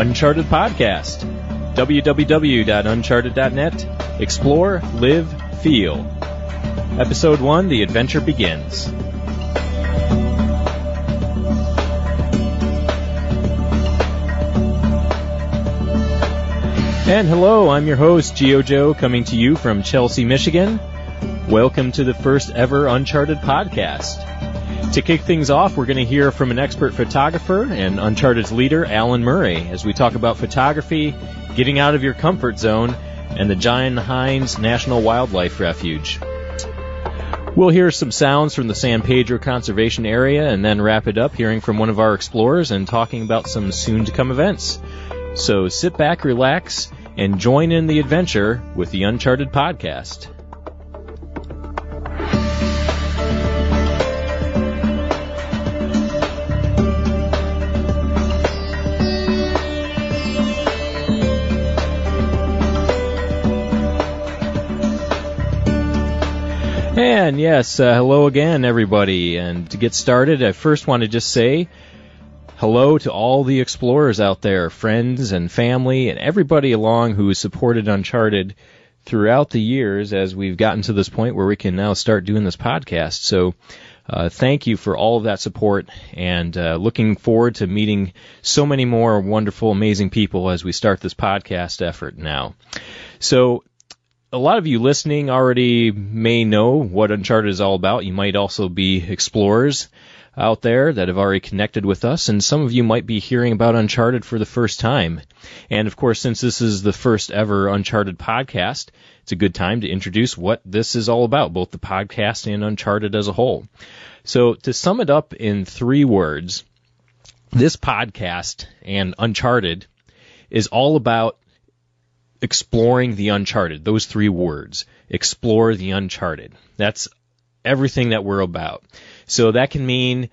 Uncharted Podcast. www.uncharted.net. Explore, live, feel. Episode 1 The Adventure Begins. And hello, I'm your host, GeoJoe, coming to you from Chelsea, Michigan. Welcome to the first ever Uncharted podcast. To kick things off, we're going to hear from an expert photographer and Uncharted's leader, Alan Murray, as we talk about photography, getting out of your comfort zone, and the John Heinz National Wildlife Refuge. We'll hear some sounds from the San Pedro Conservation Area and then wrap it up hearing from one of our explorers and talking about some soon to come events. So sit back, relax, and join in the adventure with the Uncharted Podcast. And yes, uh, hello again, everybody. And to get started, I first want to just say hello to all the explorers out there, friends and family, and everybody along who has supported Uncharted throughout the years as we've gotten to this point where we can now start doing this podcast. So, uh, thank you for all of that support and uh, looking forward to meeting so many more wonderful, amazing people as we start this podcast effort now. So, a lot of you listening already may know what Uncharted is all about. You might also be explorers out there that have already connected with us, and some of you might be hearing about Uncharted for the first time. And of course, since this is the first ever Uncharted podcast, it's a good time to introduce what this is all about, both the podcast and Uncharted as a whole. So to sum it up in three words, this podcast and Uncharted is all about exploring the uncharted. Those three words. Explore the uncharted. That's everything that we're about. So that can mean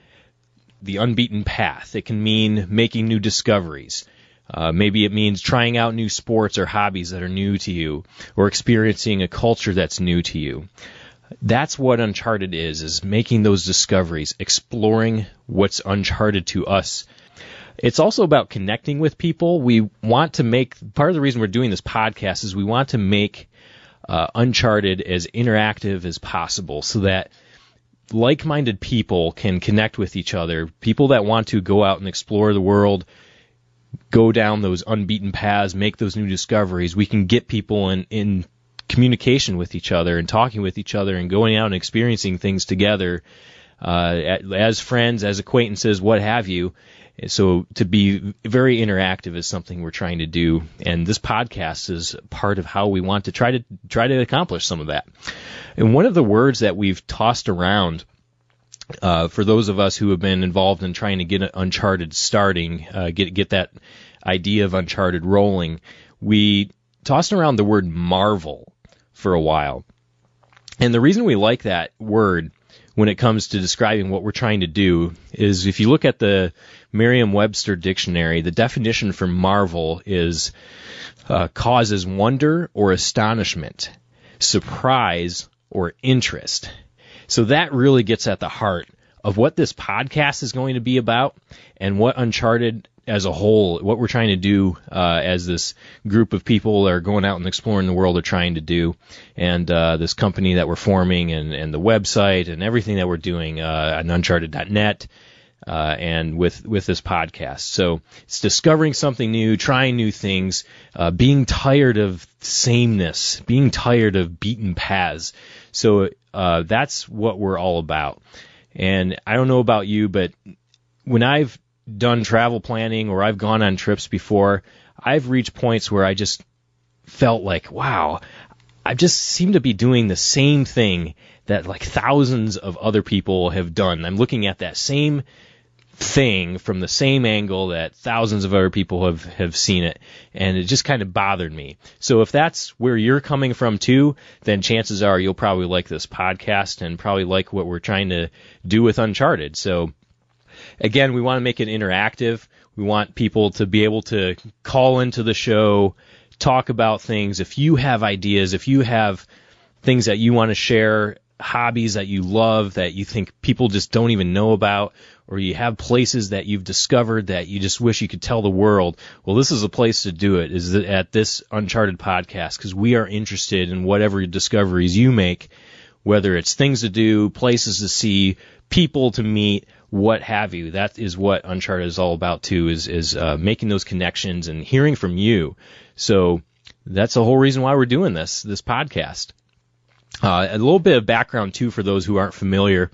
the unbeaten path. It can mean making new discoveries. Uh, maybe it means trying out new sports or hobbies that are new to you, or experiencing a culture that's new to you. That's what Uncharted is, is making those discoveries, exploring what's uncharted to us it's also about connecting with people. We want to make part of the reason we're doing this podcast is we want to make uh, Uncharted as interactive as possible so that like-minded people can connect with each other. People that want to go out and explore the world, go down those unbeaten paths, make those new discoveries. We can get people in, in communication with each other and talking with each other and going out and experiencing things together uh, as friends, as acquaintances, what have you. So to be very interactive is something we're trying to do, and this podcast is part of how we want to try to try to accomplish some of that. And one of the words that we've tossed around uh, for those of us who have been involved in trying to get Uncharted starting, uh, get get that idea of Uncharted rolling, we tossed around the word marvel for a while. And the reason we like that word when it comes to describing what we're trying to do is if you look at the Merriam-Webster dictionary, the definition for marvel is uh, causes wonder or astonishment, surprise or interest. So that really gets at the heart of what this podcast is going to be about and what Uncharted as a whole, what we're trying to do uh, as this group of people are going out and exploring the world are trying to do, and uh, this company that we're forming, and, and the website, and everything that we're doing uh, on Uncharted.net, uh, and with with this podcast. So it's discovering something new, trying new things, uh, being tired of sameness, being tired of beaten paths. So uh, that's what we're all about. And I don't know about you, but when I've done travel planning or I've gone on trips before, I've reached points where I just felt like, wow, I just seem to be doing the same thing that like thousands of other people have done. I'm looking at that same thing from the same angle that thousands of other people have, have seen it. And it just kind of bothered me. So if that's where you're coming from too, then chances are you'll probably like this podcast and probably like what we're trying to do with Uncharted. So again, we want to make it interactive. We want people to be able to call into the show, talk about things. If you have ideas, if you have things that you want to share hobbies that you love that you think people just don't even know about, or you have places that you've discovered that you just wish you could tell the world, well, this is a place to do it, is at this Uncharted podcast, because we are interested in whatever discoveries you make, whether it's things to do, places to see, people to meet, what have you. That is what Uncharted is all about too, is, is, uh, making those connections and hearing from you. So that's the whole reason why we're doing this, this podcast. Uh, a little bit of background too for those who aren't familiar.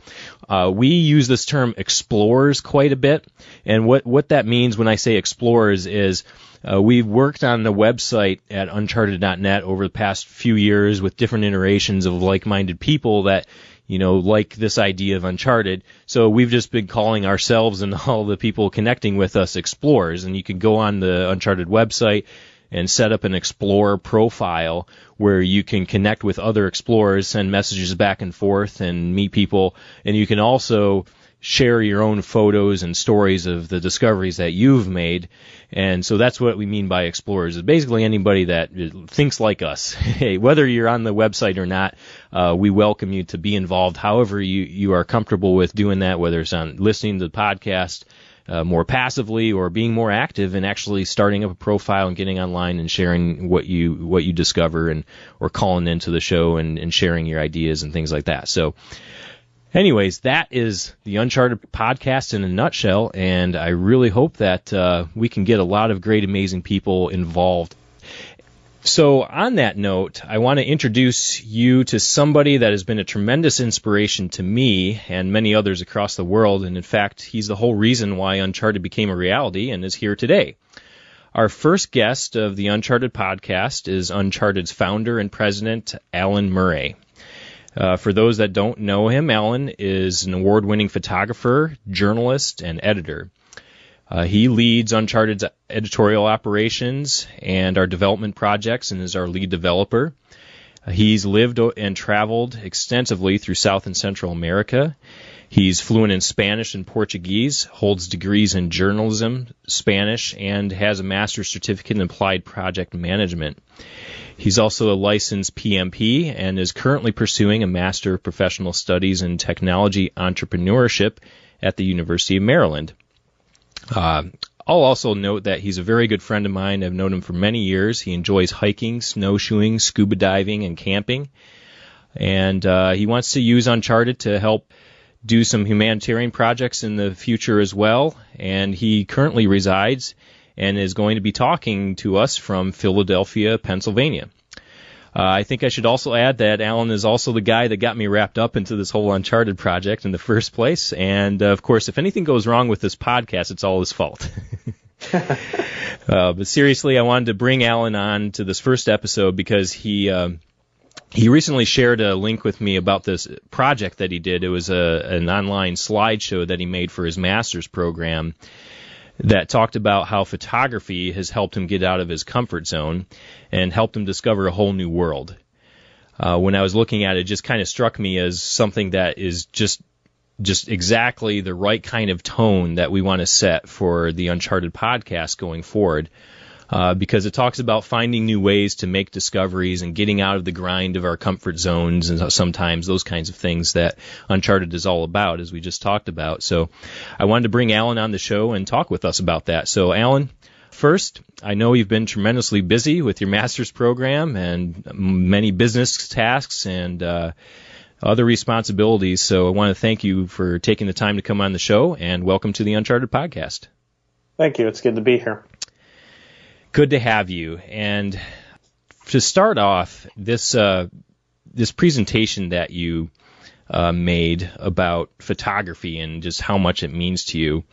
Uh, we use this term explorers quite a bit, and what what that means when I say explorers is uh, we've worked on the website at Uncharted.net over the past few years with different iterations of like-minded people that you know like this idea of Uncharted. So we've just been calling ourselves and all the people connecting with us explorers, and you can go on the Uncharted website and set up an Explorer profile where you can connect with other explorers, send messages back and forth, and meet people. And you can also share your own photos and stories of the discoveries that you've made. And so that's what we mean by explorers. Is basically anybody that thinks like us. hey, whether you're on the website or not, uh, we welcome you to be involved. However, you you are comfortable with doing that, whether it's on listening to the podcast uh, more passively or being more active and actually starting up a profile and getting online and sharing what you what you discover and or calling into the show and, and sharing your ideas and things like that. So anyways, that is the Uncharted podcast in a nutshell, and I really hope that uh, we can get a lot of great, amazing people involved so, on that note, I want to introduce you to somebody that has been a tremendous inspiration to me and many others across the world. And in fact, he's the whole reason why Uncharted became a reality and is here today. Our first guest of the Uncharted podcast is Uncharted's founder and president, Alan Murray. Uh, for those that don't know him, Alan is an award winning photographer, journalist, and editor. Uh, he leads Uncharted's editorial operations and our development projects and is our lead developer. Uh, he's lived and traveled extensively through South and Central America. He's fluent in Spanish and Portuguese, holds degrees in journalism, Spanish, and has a master's certificate in applied project management. He's also a licensed PMP and is currently pursuing a Master of Professional Studies in Technology Entrepreneurship at the University of Maryland. Uh, I'll also note that he's a very good friend of mine. I've known him for many years. He enjoys hiking, snowshoeing, scuba diving, and camping. And uh, he wants to use Uncharted to help do some humanitarian projects in the future as well. And he currently resides and is going to be talking to us from Philadelphia, Pennsylvania. Uh, I think I should also add that Alan is also the guy that got me wrapped up into this whole Uncharted project in the first place. And uh, of course, if anything goes wrong with this podcast, it's all his fault. uh, but seriously, I wanted to bring Alan on to this first episode because he um, he recently shared a link with me about this project that he did. It was a an online slideshow that he made for his master's program that talked about how photography has helped him get out of his comfort zone and helped him discover a whole new world. Uh, when I was looking at it, it just kind of struck me as something that is just just exactly the right kind of tone that we want to set for the Uncharted podcast going forward uh, because it talks about finding new ways to make discoveries and getting out of the grind of our comfort zones and sometimes those kinds of things that Uncharted is all about, as we just talked about. So I wanted to bring Alan on the show and talk with us about that. So, Alan, First, I know you've been tremendously busy with your master's program and many business tasks and uh, other responsibilities. So I want to thank you for taking the time to come on the show and welcome to the Uncharted podcast. Thank you. It's good to be here good to have you. And to start off, this uh, this presentation that you uh, made about photography and just how much it means to you,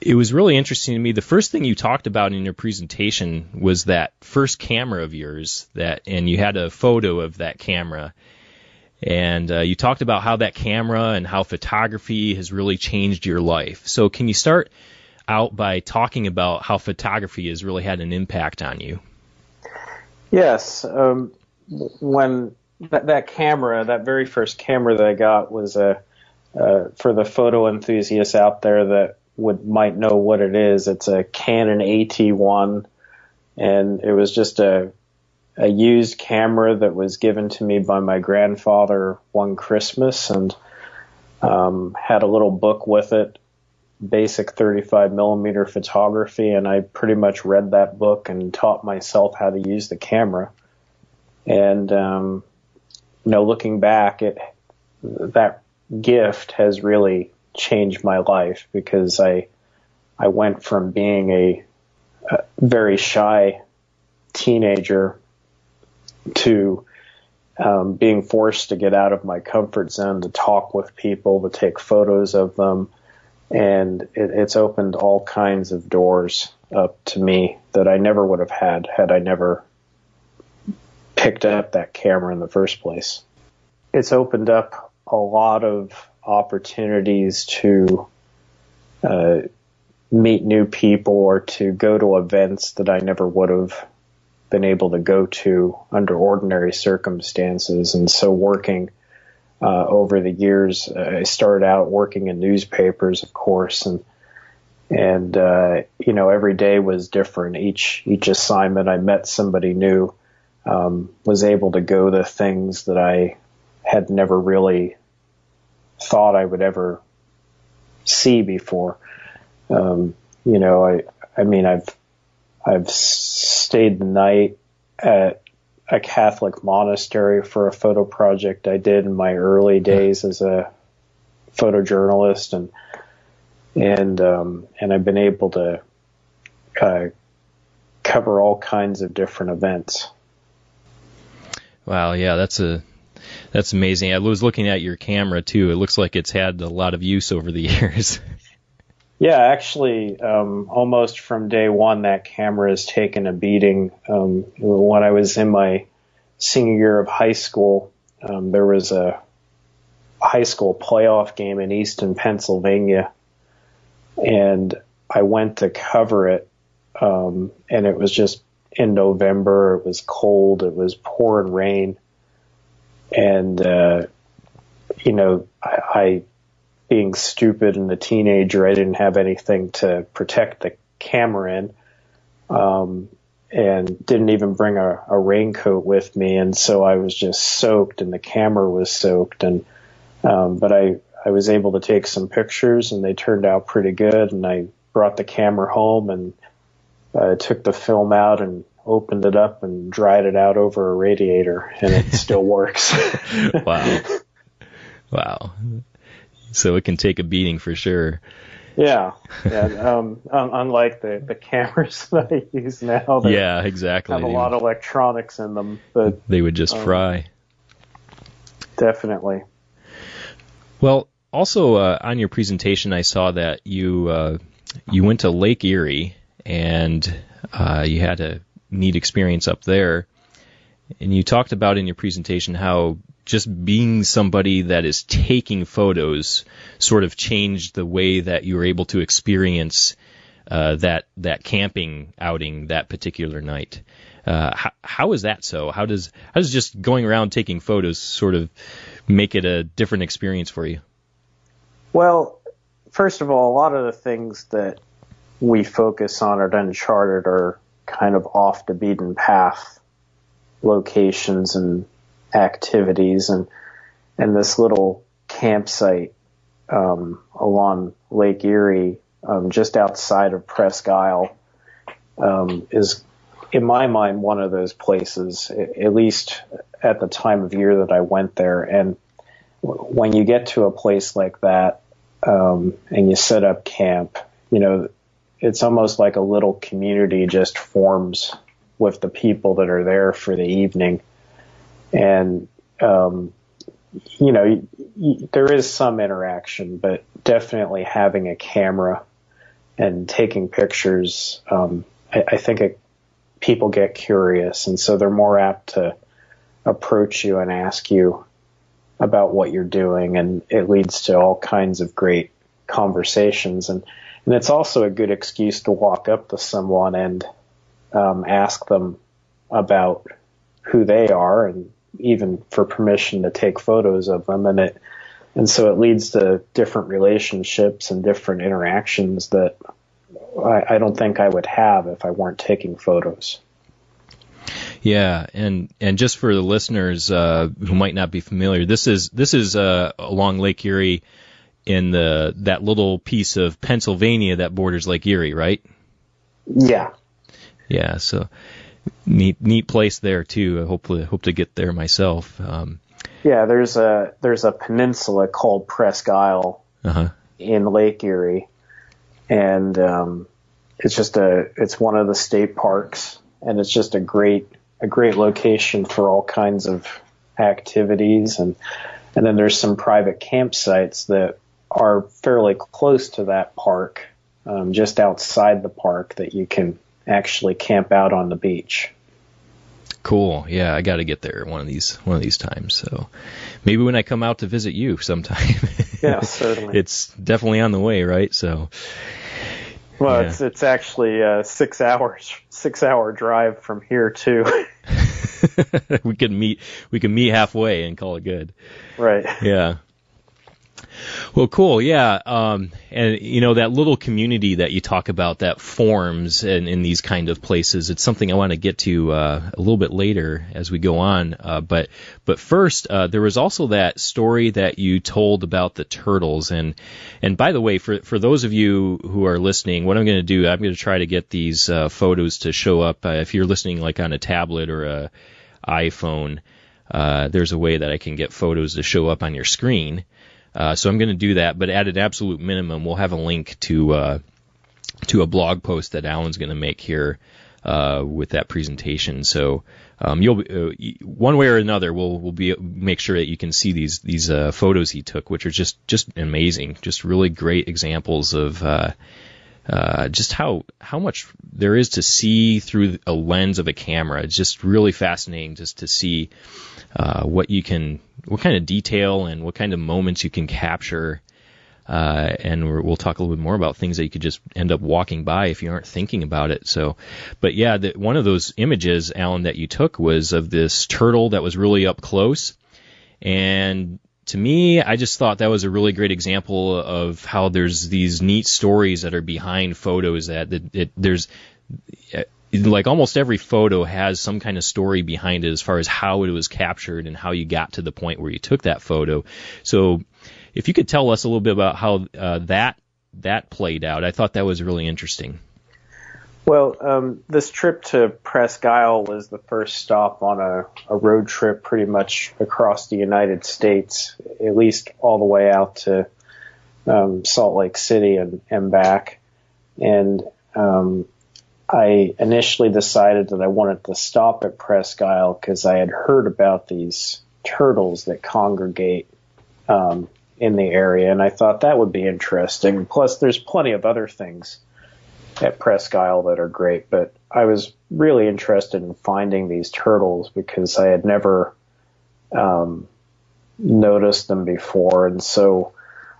it was really interesting to me. The first thing you talked about in your presentation was that first camera of yours that, and you had a photo of that camera. And uh, you talked about how that camera and how photography has really changed your life. So, can you start out by talking about how photography has really had an impact on you. Yes. Um, when that, that, camera, that very first camera that I got was a, uh, for the photo enthusiasts out there that would might know what it is. It's a Canon AT1, and it was just a a used camera that was given to me by my grandfather one Christmas, and um, had a little book with it, basic 35 millimeter photography, and I pretty much read that book and taught myself how to use the camera. And um, you know, looking back, it that gift has really changed my life because I I went from being a, a very shy teenager to um, being forced to get out of my comfort zone to talk with people, to take photos of them, and it, it's opened all kinds of doors up to me that I never would have had had I never picked up that camera in the first place. It's opened up a lot of opportunities to uh, meet new people or to go to events that I never would have been able to go to under ordinary circumstances. And so working uh, over the years, uh, I started out working in newspapers, of course, and and uh, you know every day was different. Each each assignment, I met somebody new, um, was able to go to things that I had never really thought I would ever see before. Um, you know, I I mean I've I've stayed the night at a Catholic monastery for a photo project I did in my early days as a photojournalist, and and um, and I've been able to uh, cover all kinds of different events. Wow, yeah, that's a that's amazing. I was looking at your camera too. It looks like it's had a lot of use over the years. Yeah, actually, um, almost from day one, that camera has taken a beating. Um, when I was in my senior year of high school, um, there was a high school playoff game in Easton, Pennsylvania, and I went to cover it, um, and it was just in November. It was cold. It was pouring rain, and uh, you know, I, I being stupid and a teenager, I didn't have anything to protect the camera in. Um, and didn't even bring a, a raincoat with me. And so I was just soaked and the camera was soaked. And, um, but I, I was able to take some pictures and they turned out pretty good. And I brought the camera home and uh, took the film out and opened it up and dried it out over a radiator and it still works. wow. Wow so it can take a beating for sure. Yeah, yeah. Um, unlike the the cameras that I use now, that yeah, exactly. Have a lot of electronics in them, but they would just um, fry. Definitely. Well, also uh, on your presentation, I saw that you uh, you went to Lake Erie and uh, you had a neat experience up there. And you talked about in your presentation how just being somebody that is taking photos sort of changed the way that you were able to experience uh, that that camping outing that particular night. Uh, how, how is that so? How does how does just going around taking photos sort of make it a different experience for you? Well, first of all, a lot of the things that we focus on at Uncharted are kind of off the beaten path locations and activities and and this little campsite um, along Lake Erie, um, just outside of Presque Isle, um, is in my mind one of those places. At least at the time of year that I went there, and when you get to a place like that um, and you set up camp, you know, it's almost like a little community just forms with the people that are there for the evening and um, you know there is some interaction, but definitely having a camera and taking pictures, um, I, I, think it, people get curious, and so they're more apt to approach you and ask you about what you're doing, and it leads to all kinds of great conversations, and and it's also a good excuse to walk up to someone and um, ask them about who they are and even for permission to take photos of them and it and so it leads to different relationships and different interactions that I, I don't think I would have if I weren't taking photos. Yeah, and and just for the listeners uh, who might not be familiar, this is this is uh, along Lake Erie in the that little piece of Pennsylvania that borders Lake Erie, right? Yeah. Yeah. So neat neat place there too. I hope hope to get there myself. Um, yeah, there's a there's a peninsula called Presque Isle uh-huh. in Lake Erie, and um, it's just a it's one of the state parks, and it's just a great a great location for all kinds of activities, and and then there's some private campsites that are fairly close to that park, um, just outside the park that you can actually camp out on the beach. Cool. Yeah, I got to get there one of these one of these times. So maybe when I come out to visit you sometime. yeah, certainly. it's definitely on the way, right? So. Well, yeah. it's it's actually a six hours six hour drive from here too. we can meet we can meet halfway and call it good. Right. Yeah. Well, cool. Yeah. Um, and you know, that little community that you talk about that forms in, in these kind of places, it's something I want to get to, uh, a little bit later as we go on. Uh, but, but first, uh, there was also that story that you told about the turtles. And, and by the way, for, for those of you who are listening, what I'm going to do, I'm going to try to get these, uh, photos to show up, uh, if you're listening like on a tablet or a iPhone. Uh, there's a way that I can get photos to show up on your screen. Uh, so I'm going to do that, but at an absolute minimum, we'll have a link to uh, to a blog post that Alan's going to make here uh, with that presentation. So um, you'll uh, one way or another, we'll we'll be make sure that you can see these these uh, photos he took, which are just just amazing, just really great examples of. Uh, uh, just how how much there is to see through a lens of a camera. It's just really fascinating just to see uh, what you can, what kind of detail and what kind of moments you can capture. Uh, and we will talk a little bit more about things that you could just end up walking by if you aren't thinking about it. So, but yeah, the, one of those images, Alan, that you took was of this turtle that was really up close. And to me, I just thought that was a really great example of how there's these neat stories that are behind photos that, that it, there's like almost every photo has some kind of story behind it as far as how it was captured and how you got to the point where you took that photo. So if you could tell us a little bit about how uh, that that played out, I thought that was really interesting. Well, um, this trip to Presque Isle was the first stop on a, a road trip pretty much across the United States, at least all the way out to um, Salt Lake City and, and back. And um, I initially decided that I wanted to stop at Presque Isle because I had heard about these turtles that congregate um, in the area, and I thought that would be interesting. Plus, there's plenty of other things at Presque Isle that are great, but I was really interested in finding these turtles because I had never um, noticed them before, and so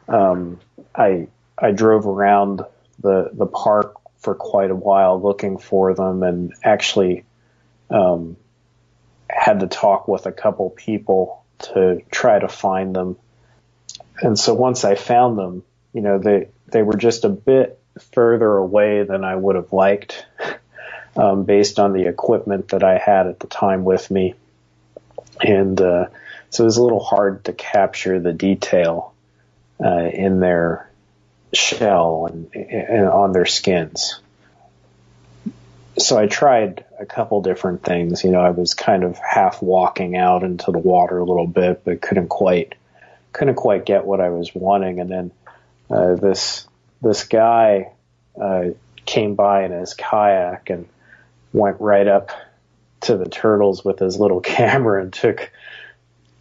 um, I I drove around the the park for quite a while looking for them and actually um, had to talk with a couple people to try to find them. And so once I found them, you know, they, they were just a bit further away than I would have liked, um, based on the equipment that I had at the time with me. And, uh, so it was a little hard to capture the detail, uh, in their, shell and, and on their skins. So I tried a couple different things. You know, I was kind of half walking out into the water a little bit, but couldn't quite couldn't quite get what I was wanting. And then uh, this this guy uh, came by in his kayak and went right up to the turtles with his little camera and took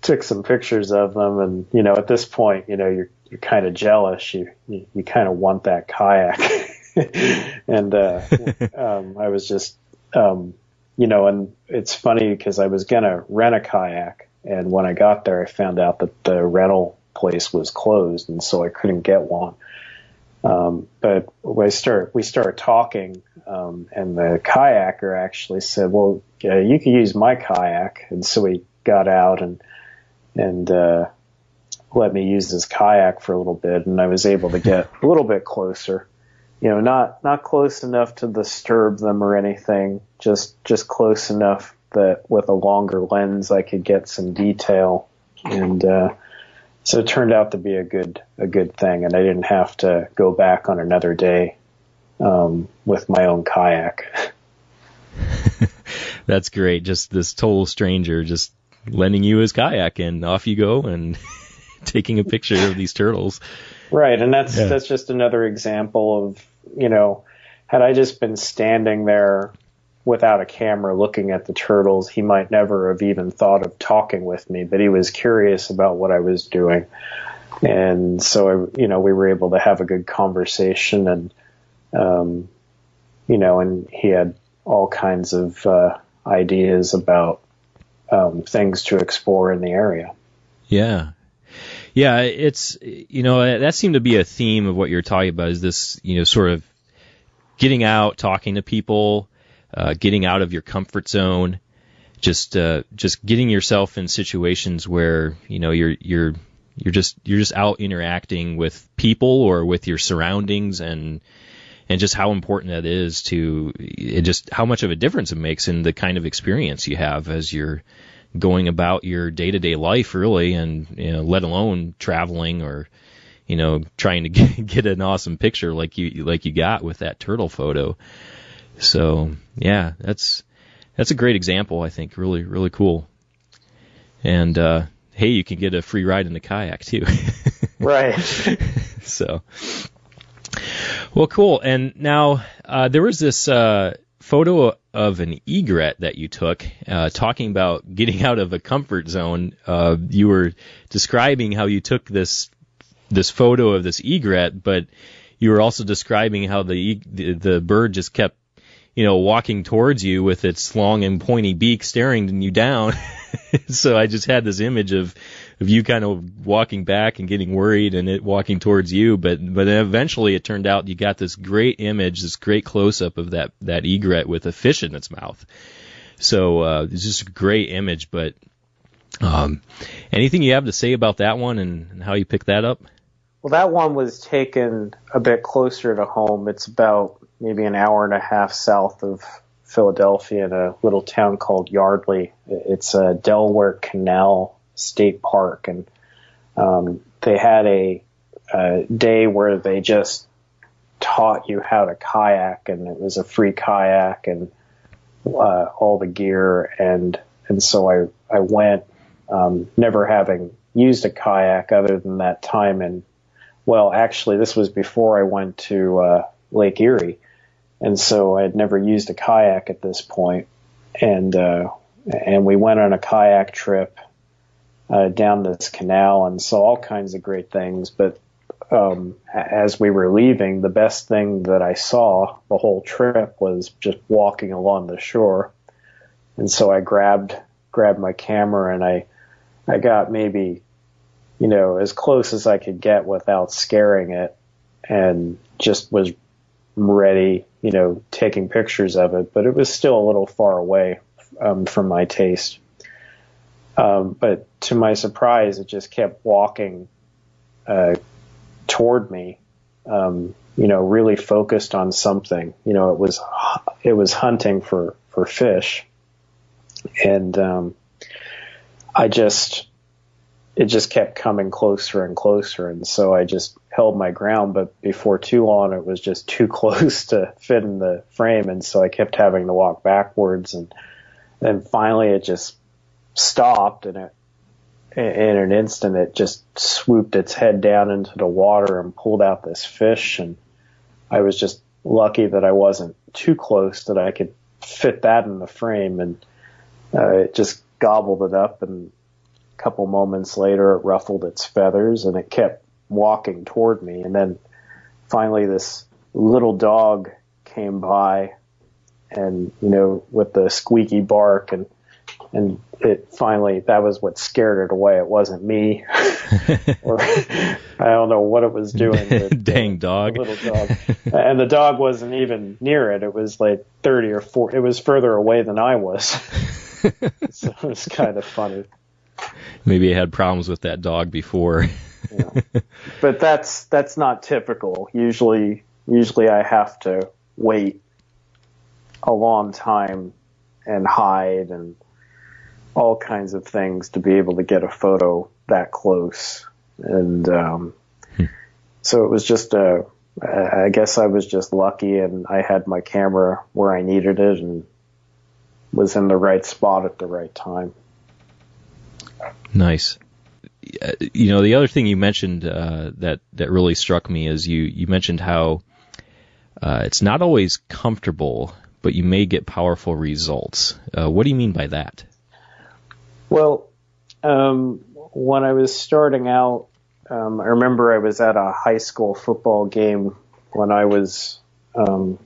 took some pictures of them. And you know, at this point, you know, you're you're kind of jealous. You, you, you kind of want that kayak. and, uh, um, I was just, um, you know, and it's funny because I was going to rent a kayak. And when I got there, I found out that the rental place was closed. And so I couldn't get one. Um, but we start, we started talking, um, and the kayaker actually said, well, yeah, you could use my kayak. And so we got out and, and, uh, let me use his kayak for a little bit, and I was able to get a little bit closer you know, not not close enough to disturb them or anything, just just close enough that with a longer lens I could get some detail, and uh, so it turned out to be a good a good thing, and I didn't have to go back on another day um, with my own kayak. That's great. Just this total stranger just lending you his kayak, and off you go, and taking a picture of these turtles. Right, and that's yeah. that's just another example of you know, had I just been standing there without a camera looking at the turtles, he might never have even thought of talking with me, but he was curious about what I was doing. And so, I, you know, we were able to have a good conversation and, um, you know, and he had all kinds of, uh, ideas about, um, things to explore in the area. Yeah. Yeah, it's you know that seemed to be a theme of what you're talking about is this you know sort of getting out, talking to people, uh, getting out of your comfort zone, just uh, just getting yourself in situations where you know you're you're you're just you're just out interacting with people or with your surroundings and and just how important that is to just how much of a difference it makes in the kind of experience you have as you're going about your day to day life really and you know let alone traveling or you know trying to get, get an awesome picture like you like you got with that turtle photo so yeah, that's that's a great example. I think really really cool. And uh, hey, you can get a free ride in the kayak too. right. so. Well, cool. And now uh, there was this uh, photo of an egret that you took, uh, talking about getting out of a comfort zone. Uh, you were describing how you took this this photo of this egret, but you were also describing how the the, the bird just kept you know, walking towards you with its long and pointy beak staring you down. so I just had this image of, of you kind of walking back and getting worried and it walking towards you. But, but then eventually it turned out you got this great image, this great close up of that, that egret with a fish in its mouth. So, uh, it's just a great image, but, um, anything you have to say about that one and, and how you picked that up? Well, that one was taken a bit closer to home. It's about maybe an hour and a half south of Philadelphia in a little town called Yardley. It's a Delaware Canal State Park, and um, they had a, a day where they just taught you how to kayak, and it was a free kayak and uh, all the gear, and and so I I went, um, never having used a kayak other than that time, and well, actually, this was before I went to uh, Lake Erie, and so I had never used a kayak at this point, and uh, and we went on a kayak trip uh, down this canal and saw all kinds of great things. But um, as we were leaving, the best thing that I saw the whole trip was just walking along the shore, and so I grabbed grabbed my camera and I I got maybe you know as close as I could get without scaring it, and just was ready you know, taking pictures of it, but it was still a little far away um, from my taste. Um, but to my surprise, it just kept walking uh, toward me. Um, you know, really focused on something. You know, it was it was hunting for for fish, and um, I just it just kept coming closer and closer. And so I just held my ground, but before too long, it was just too close to fit in the frame. And so I kept having to walk backwards. And then finally it just stopped and it, in an instant, it just swooped its head down into the water and pulled out this fish. And I was just lucky that I wasn't too close that I could fit that in the frame. And uh, it just gobbled it up and a couple moments later, it ruffled its feathers and it kept walking toward me. And then finally, this little dog came by and, you know, with the squeaky bark and, and it finally, that was what scared it away. It wasn't me. or, I don't know what it was doing. Dang uh, dog. little dog. and the dog wasn't even near it. It was like 30 or 40. It was further away than I was. so it was kind of funny. Maybe I had problems with that dog before. yeah. But that's that's not typical. Usually, usually I have to wait a long time and hide and all kinds of things to be able to get a photo that close. And um, hmm. so it was just a, I guess I was just lucky and I had my camera where I needed it and was in the right spot at the right time. Nice. You know, the other thing you mentioned uh, that that really struck me is you you mentioned how uh, it's not always comfortable, but you may get powerful results. Uh, what do you mean by that? Well, um, when I was starting out, um, I remember I was at a high school football game when I was um,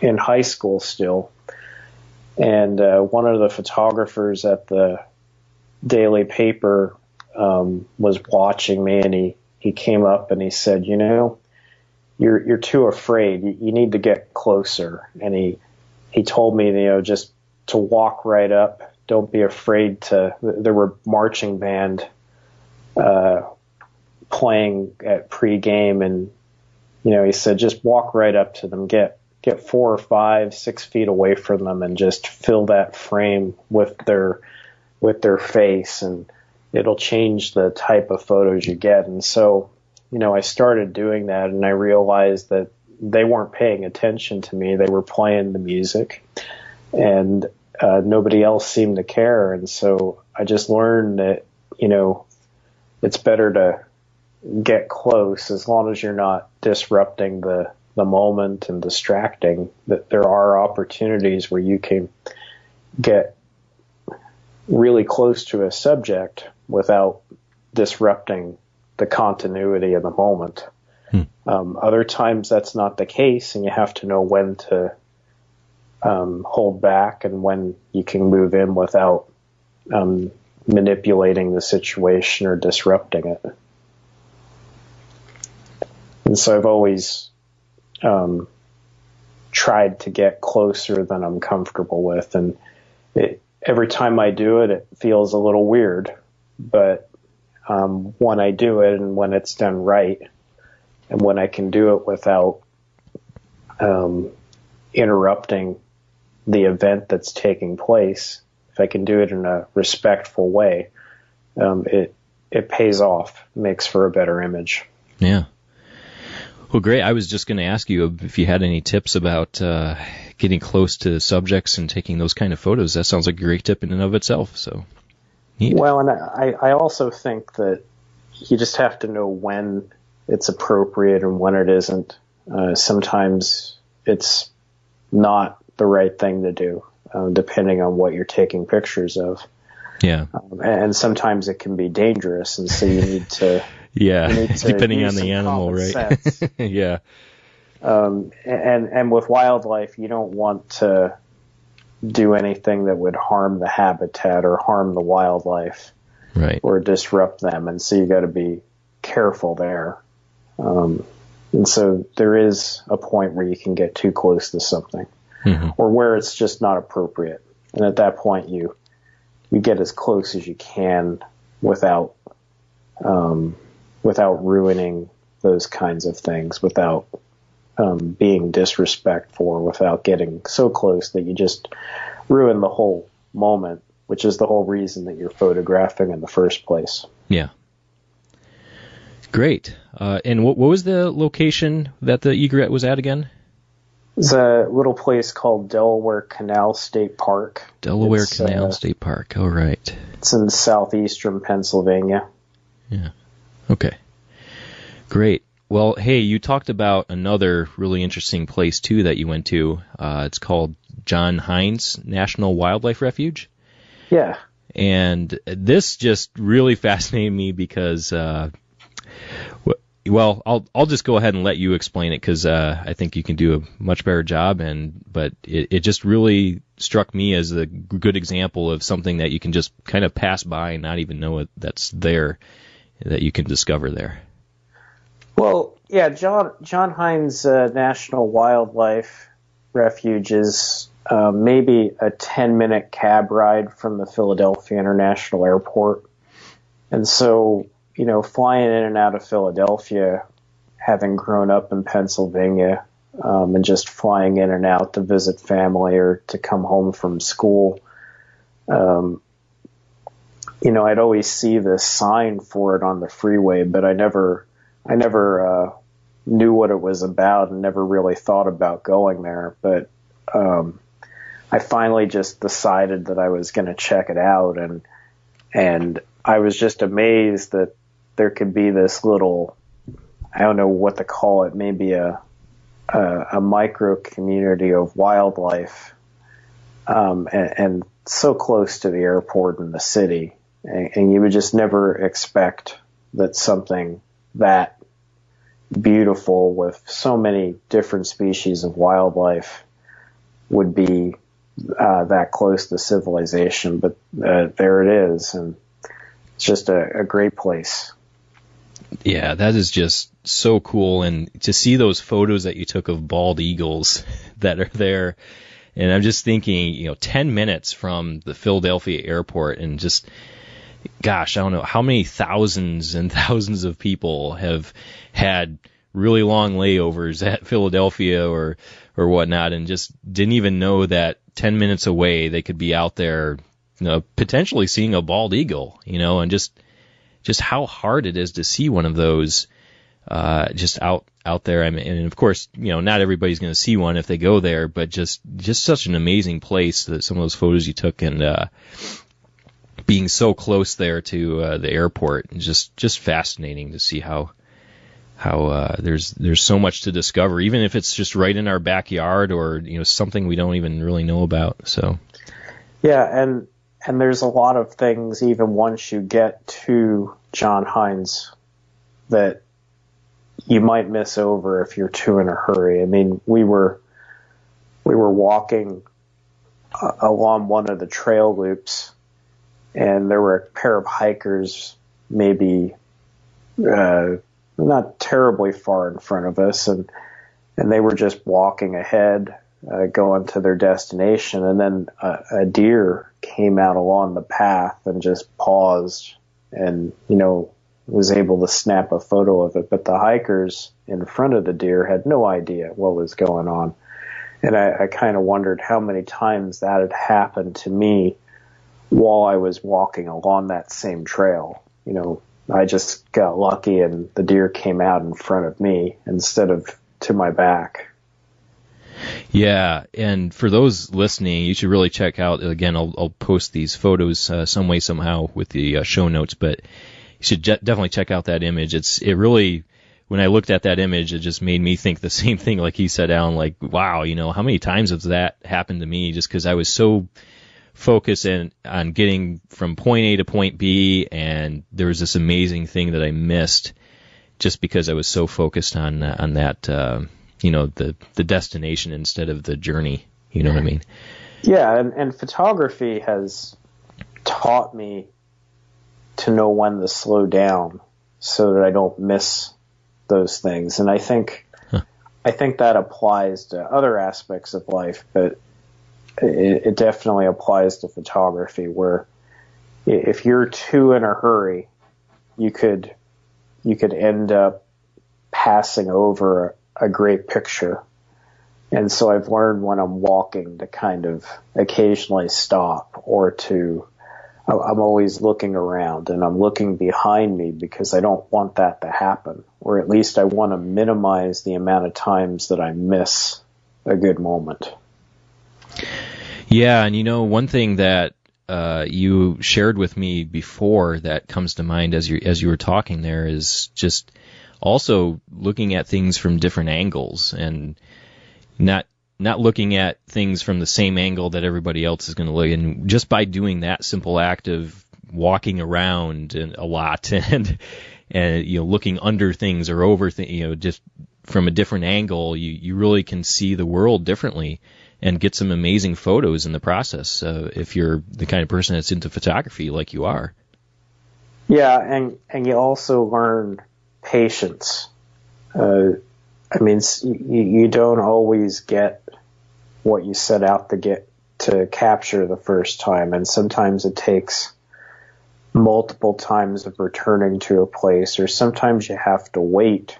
in high school still, and uh, one of the photographers at the daily paper um, was watching me, and he he came up and he said, "You know, you're you're too afraid. You, you need to get closer." And he he told me, you know, just to walk right up. Don't be afraid to. There were marching band uh, playing at pregame, and you know, he said, just walk right up to them, get get four or five, six feet away from them, and just fill that frame with their with their face, and it'll change the type of photos you get. And so, you know, I started doing that, and I realized that they weren't paying attention to me; they were playing the music, and uh, nobody else seemed to care. And so I just learned that, you know, it's better to get close as long as you're not disrupting the the moment and distracting that there are opportunities where you can get really close to a subject without disrupting the continuity of the moment. Hmm. Um, other times that's not the case, and you have to know when to um, hold back and when you can move in without um, manipulating the situation or disrupting it. And so I've always um, tried to get closer than I'm comfortable with. And it, every time I do it, it feels a little weird. But um, when I do it and when it's done right, and when I can do it without um, interrupting the event that's taking place, if I can do it in a respectful way, um, it it pays off, makes for a better image. Yeah. Well, great. I was just going to ask you if you had any tips about uh, getting close to subjects and taking those kind of photos. That sounds like a great tip in and of itself. So, neat. well, and I, I also think that you just have to know when it's appropriate and when it isn't. Uh, sometimes it's not the right thing to do, uh, depending on what you're taking pictures of. Yeah. Um, and sometimes it can be dangerous, and so you need to yeah, depending on the animal, right? yeah. Um, and and with wildlife, you don't want to do anything that would harm the habitat or harm the wildlife, right? Or disrupt them, and so you got to be careful there. Um, and so there is a point where you can get too close to something, mm-hmm. or where it's just not appropriate, and at that point you you get as close as you can without um, without ruining those kinds of things, without um, being disrespectful, without getting so close that you just ruin the whole moment, which is the whole reason that you're photographing in the first place. Yeah. Great. Uh, and what, what was the location that the egret was at again? It's a little place called Delaware Canal State Park. Delaware it's, Canal uh, State Park. All right. It's in southeastern Pennsylvania. Yeah. Okay. Great. Well, hey, you talked about another really interesting place too that you went to. Uh, it's called John Heinz National Wildlife Refuge. Yeah. And this just really fascinated me because, uh, well, I'll I'll just go ahead and let you explain it because uh, I think you can do a much better job. And but it, it just really struck me as a good example of something that you can just kind of pass by and not even know it, that's there that you can discover there? Well, yeah, John John Heinz uh, National Wildlife Refuge is uh, maybe a 10 minute cab ride from the Philadelphia International Airport. And so, you know, flying in and out of Philadelphia having grown up in Pennsylvania um, and just flying in and out to visit family or to come home from school. Um, you know, I'd always see the sign for it on the freeway, but I never, I never uh, knew what it was about and never really thought about going there. But um, I finally just decided that I was going to check it out, and and I was just amazed that there could be this little, I don't know what to call it, maybe a a, a micro community of wildlife, um, and, and, so close to the airport and the city, and, and you would just never expect that something that beautiful with so many different species of wildlife would be uh, that close to civilization, but uh, there it is, and it's just a, a great place. Yeah, that is just so cool, and to see those photos that you took of bald eagles that are there, and I'm just thinking, you know, 10 minutes from the Philadelphia airport, and just, gosh, I don't know how many thousands and thousands of people have had really long layovers at Philadelphia or or whatnot, and just didn't even know that 10 minutes away they could be out there, you know, potentially seeing a bald eagle, you know, and just just how hard it is to see one of those uh, just out out there. I mean, and of course, you know, not everybody's going to see one if they go there, but just just such an amazing place that some of those photos you took and uh, being so close there to uh, the airport, just just fascinating to see how how uh, there's there's so much to discover, even if it's just right in our backyard or you know something we don't even really know about. So, yeah, and and there's a lot of things even once you get to John Heinz that you might miss over if you're too in a hurry. I mean, we were we were walking uh, along one of the trail loops, and there were a pair of hikers, maybe. Uh, not terribly far in front of us, and and they were just walking ahead, uh, going to their destination, and then a, a deer came out along the path and just paused, and you know was able to snap a photo of it, but the hikers in front of the deer had no idea what was going on. And I, I kind of wondered how many times that had happened to me while I was walking along that same trail. You know, I just got lucky and the deer came out in front of me instead of to my back. Yeah, and for those listening, you should really check out. Again, I'll, I'll post these photos uh, some way somehow with the uh, show notes, but you should je- definitely check out that image. It's it really when I looked at that image, it just made me think the same thing. Like he said, Alan, like wow, you know, how many times has that happened to me? Just because I was so focus in, on getting from point A to point B, and there was this amazing thing that I missed just because I was so focused on on that, uh, you know, the the destination instead of the journey. You know what I mean? Yeah, and, and photography has taught me to know when to slow down so that I don't miss those things. And I think huh. I think that applies to other aspects of life, but it, it definitely applies to photography where if you're too in a hurry, you could you could end up passing over a, great picture. And so I've learned when I'm walking to kind of occasionally stop or to I'm always looking around and I'm looking behind me because I don't want that to happen, or at least I want to minimize the amount of times that I miss a good moment. Yeah, and you know, one thing that uh, you shared with me before that comes to mind as you as you were talking there is just also looking at things from different angles and not not looking at things from the same angle that everybody else is going to look and just by doing that simple act of walking around a lot and and you know looking under things or over things you know just from a different angle you you really can see the world differently and get some amazing photos in the process uh, if you're the kind of person that's into photography like you are. Yeah, and and you also learn patience. Uh, I mean, you, you don't always get what you set out to get to capture the first time, and sometimes it takes multiple times of returning to a place, or sometimes you have to wait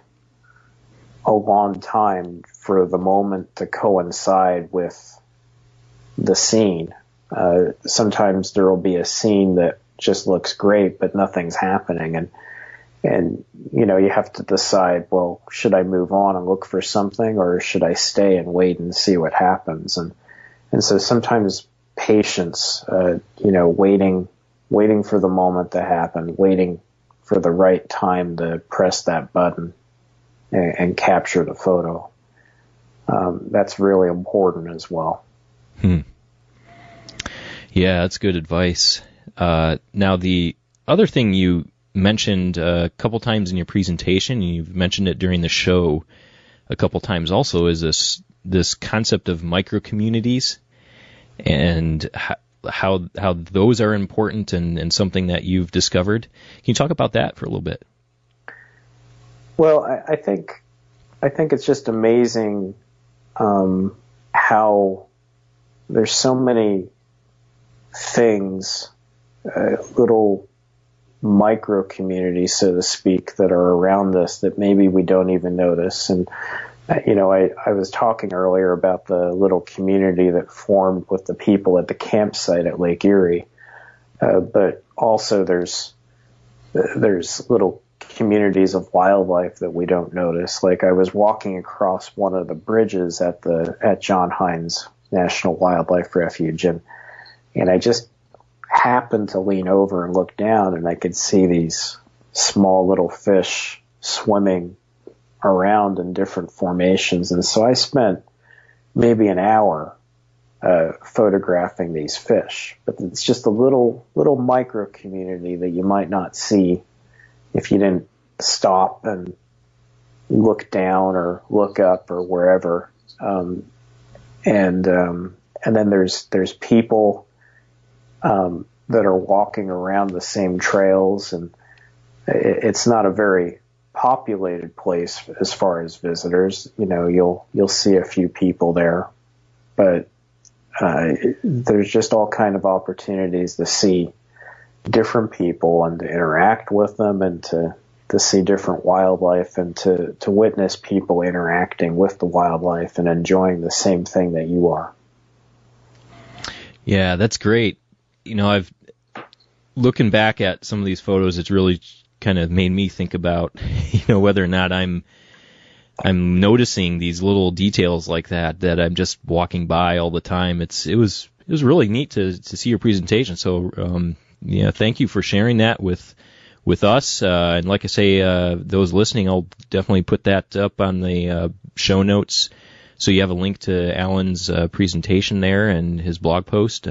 a long time for the moment to coincide with the scene. Uh, sometimes there will be a scene that just looks great, but nothing's happening, and and you know you have to decide. Well, should I move on and look for something, or should I stay and wait and see what happens? And and so sometimes patience, uh, you know, waiting, waiting for the moment to happen, waiting for the right time to press that button and, and capture the photo. Um, that's really important as well. Hmm. Yeah, that's good advice. Uh, now, the other thing you mentioned a couple times in your presentation, and you've mentioned it during the show a couple times also, is this this concept of micro communities and how how, how those are important and, and something that you've discovered. Can you talk about that for a little bit? Well, I, I think I think it's just amazing um, how there's so many things, uh, little micro communities, so to speak, that are around us that maybe we don't even notice. And you know, I, I was talking earlier about the little community that formed with the people at the campsite at Lake Erie, uh, but also there's there's little communities of wildlife that we don't notice. Like I was walking across one of the bridges at the at John Heinz National Wildlife Refuge, and and I just happened to lean over and look down, and I could see these small little fish swimming around in different formations. And so I spent maybe an hour uh, photographing these fish. But it's just a little little micro community that you might not see if you didn't stop and look down or look up or wherever. Um, and um, and then there's there's people um, that are walking around the same trails, and it, it's not a very populated place as far as visitors. You know, you'll you'll see a few people there, but uh, there's just all kind of opportunities to see different people and to interact with them and to to see different wildlife and to to witness people interacting with the wildlife and enjoying the same thing that you are. Yeah, that's great. You know, I've looking back at some of these photos, it's really kind of made me think about, you know, whether or not I'm I'm noticing these little details like that that I'm just walking by all the time. It's it was it was really neat to to see your presentation. So um, yeah, thank you for sharing that with with us. Uh, and like I say, uh, those listening, I'll definitely put that up on the uh, show notes. So you have a link to Alan's uh, presentation there and his blog post.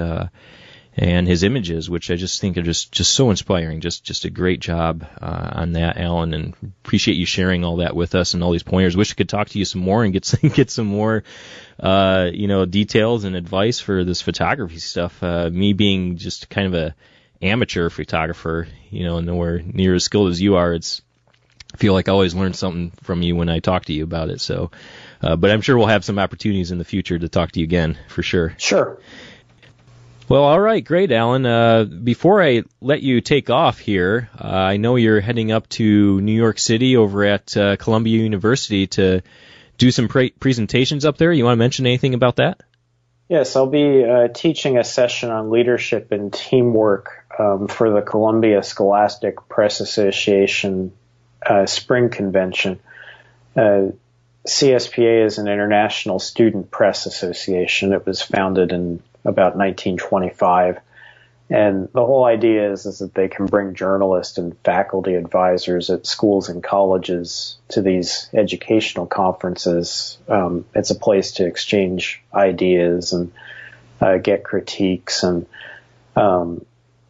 And his images, which I just think are just just so inspiring. Just just a great job uh, on that, Alan, and appreciate you sharing all that with us and all these pointers. Wish I could talk to you some more and get some, get some more, uh, you know, details and advice for this photography stuff. Uh, me being just kind of a amateur photographer, you know, nowhere near as skilled as you are. It's I feel like I always learn something from you when I talk to you about it. So, uh, but I'm sure we'll have some opportunities in the future to talk to you again for sure. Sure. Well, all right, great, Alan. Uh, before I let you take off here, uh, I know you're heading up to New York City over at uh, Columbia University to do some pre- presentations up there. You want to mention anything about that? Yes, I'll be uh, teaching a session on leadership and teamwork um, for the Columbia Scholastic Press Association uh, Spring Convention. Uh, CSPA is an international student press association. It was founded in about 1925. And the whole idea is, is that they can bring journalists and faculty advisors at schools and colleges to these educational conferences. Um, it's a place to exchange ideas and uh, get critiques and um,